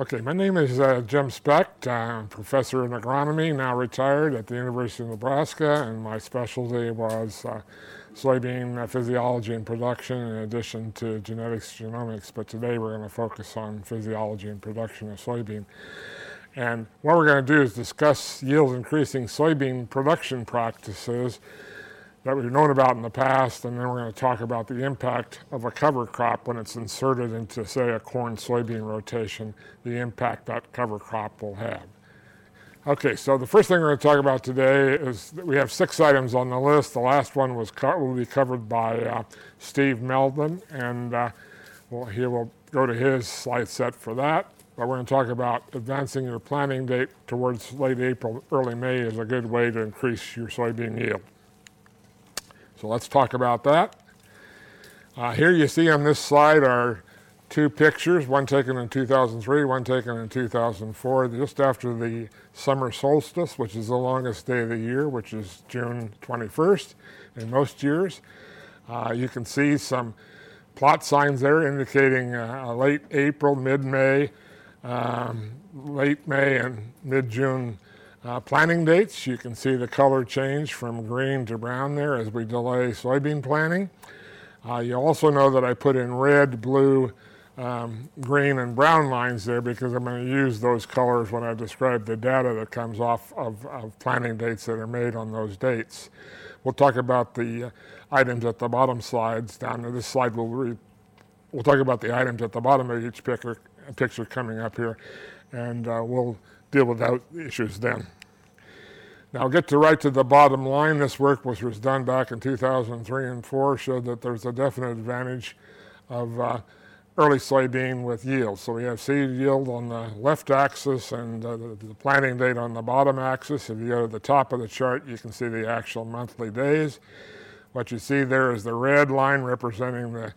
Okay, my name is uh, Jim Specht. I'm a professor in agronomy, now retired at the University of Nebraska, and my specialty was uh, soybean physiology and production in addition to genetics genomics. But today we're going to focus on physiology and production of soybean. And what we're going to do is discuss yield increasing soybean production practices that we've known about in the past, and then we're going to talk about the impact of a cover crop when it's inserted into, say, a corn soybean rotation, the impact that cover crop will have. Okay, so the first thing we're going to talk about today is that we have six items on the list. The last one was co- will be covered by uh, Steve Melvin, and uh, well, he will go to his slide set for that. But we're going to talk about advancing your planting date towards late April, early May is a good way to increase your soybean yield. So let's talk about that. Uh, here you see on this slide are two pictures, one taken in 2003, one taken in 2004, just after the summer solstice, which is the longest day of the year, which is June 21st in most years. Uh, you can see some plot signs there indicating uh, late April, mid May, um, late May, and mid June uh, planting dates, you can see the color change from green to brown there as we delay soybean planting. Uh, you also know that I put in red, blue, um, green, and brown lines there because I'm going to use those colors when I describe the data that comes off of, of planting dates that are made on those dates. We'll talk about the uh, items at the bottom slides down to this slide. We'll, re- we'll talk about the items at the bottom of each picture, picture coming up here, and uh, we'll deal with those issues then. Now, get to right to the bottom line. This work, which was done back in 2003 and 4, showed that there's a definite advantage of uh, early soybean with yield. So we have seed yield on the left axis and uh, the, the planting date on the bottom axis. If you go to the top of the chart, you can see the actual monthly days. What you see there is the red line representing the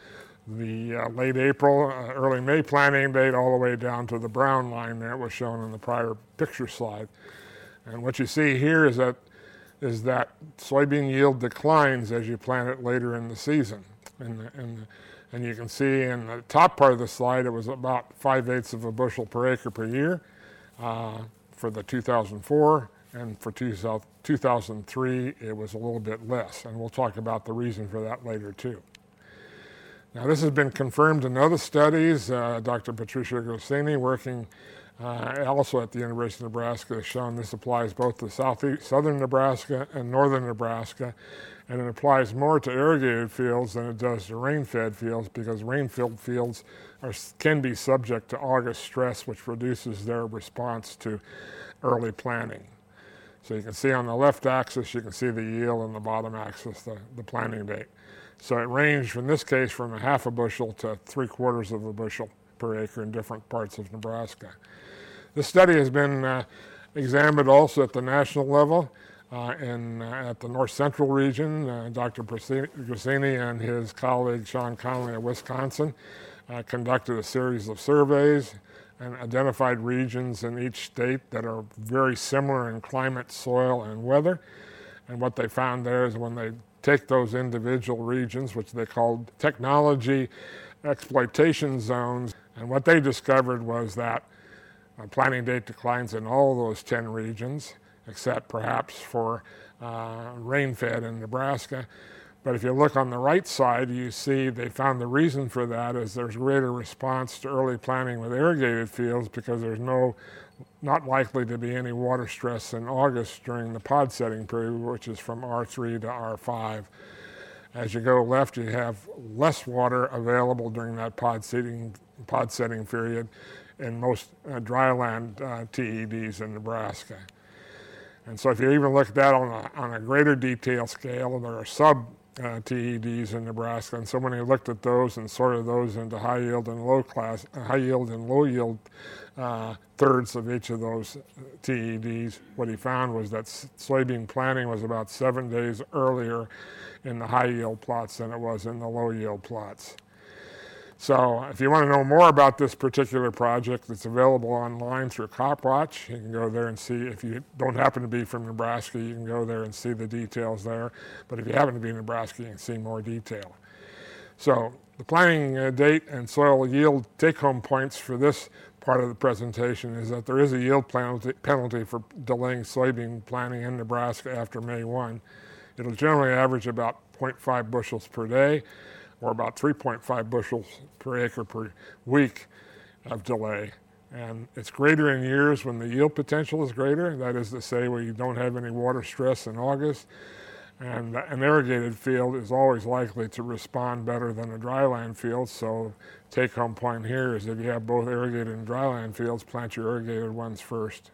the uh, late April, uh, early May planting date, all the way down to the brown line that was shown in the prior picture slide. And what you see here is that is that soybean yield declines as you plant it later in the season. And, and, and you can see in the top part of the slide, it was about 5 eighths of a bushel per acre per year uh, for the 2004. And for 2003, it was a little bit less. And we'll talk about the reason for that later, too. Now, this has been confirmed in other studies. Uh, Dr. Patricio Grassini, working uh, also at the University of Nebraska, has shown this applies both to southeast, southern Nebraska and northern Nebraska, and it applies more to irrigated fields than it does to rain-fed fields because rain-fed fields are, can be subject to August stress, which reduces their response to early planting. So you can see on the left axis, you can see the yield, and the bottom axis, the, the planting date. So it ranged, in this case, from a half a bushel to three quarters of a bushel per acre in different parts of Nebraska. This study has been uh, examined also at the national level. Uh, in, uh, at the north central region, uh, Dr. Grassini and his colleague Shawn Conley of Wisconsin uh, conducted a series of surveys and identified regions in each state that are very similar in climate, soil, and weather. And what they found there is when they take those individual regions, which they called technology exploitation zones, and what they discovered was that uh, planting date declines in all those 10 regions, except perhaps for uh, rain-fed in Nebraska. But if you look on the right side, you see they found the reason for that is there's greater response to early planting with irrigated fields because there's no not likely to be any water stress in August during the pod setting period, which is from R3 to R5. As you go left, you have less water available during that pod setting, pod setting period in most uh, dryland uh, TEDs in Nebraska. And so if you even look at that on a, on a greater detail scale, there are sub uh, TEDs in Nebraska. And so when he looked at those and sorted those into high yield and low class, uh, high yield and low yield uh, thirds of each of those TEDs, what he found was that soybean planting was about seven days earlier in the high yield plots than it was in the low yield plots. So if you want to know more about this particular project, it's available online through CropWatch. You can go there and see. If you don't happen to be from Nebraska, you can go there and see the details there. But if you happen to be in Nebraska, you can see more detail. So the planting uh, date and soil yield take-home points for this part of the presentation is that there is a yield penalty for delaying soybean planting in Nebraska after May 1. It'll generally average about 0.5 bushels per day or about 3.5 bushels per acre per week of delay. And it's greater in years when the yield potential is greater, that is to say, where you don't have any water stress in August. And an irrigated field is always likely to respond better than a dryland field. So, take home point here is if you have both irrigated and dryland fields, plant your irrigated ones first.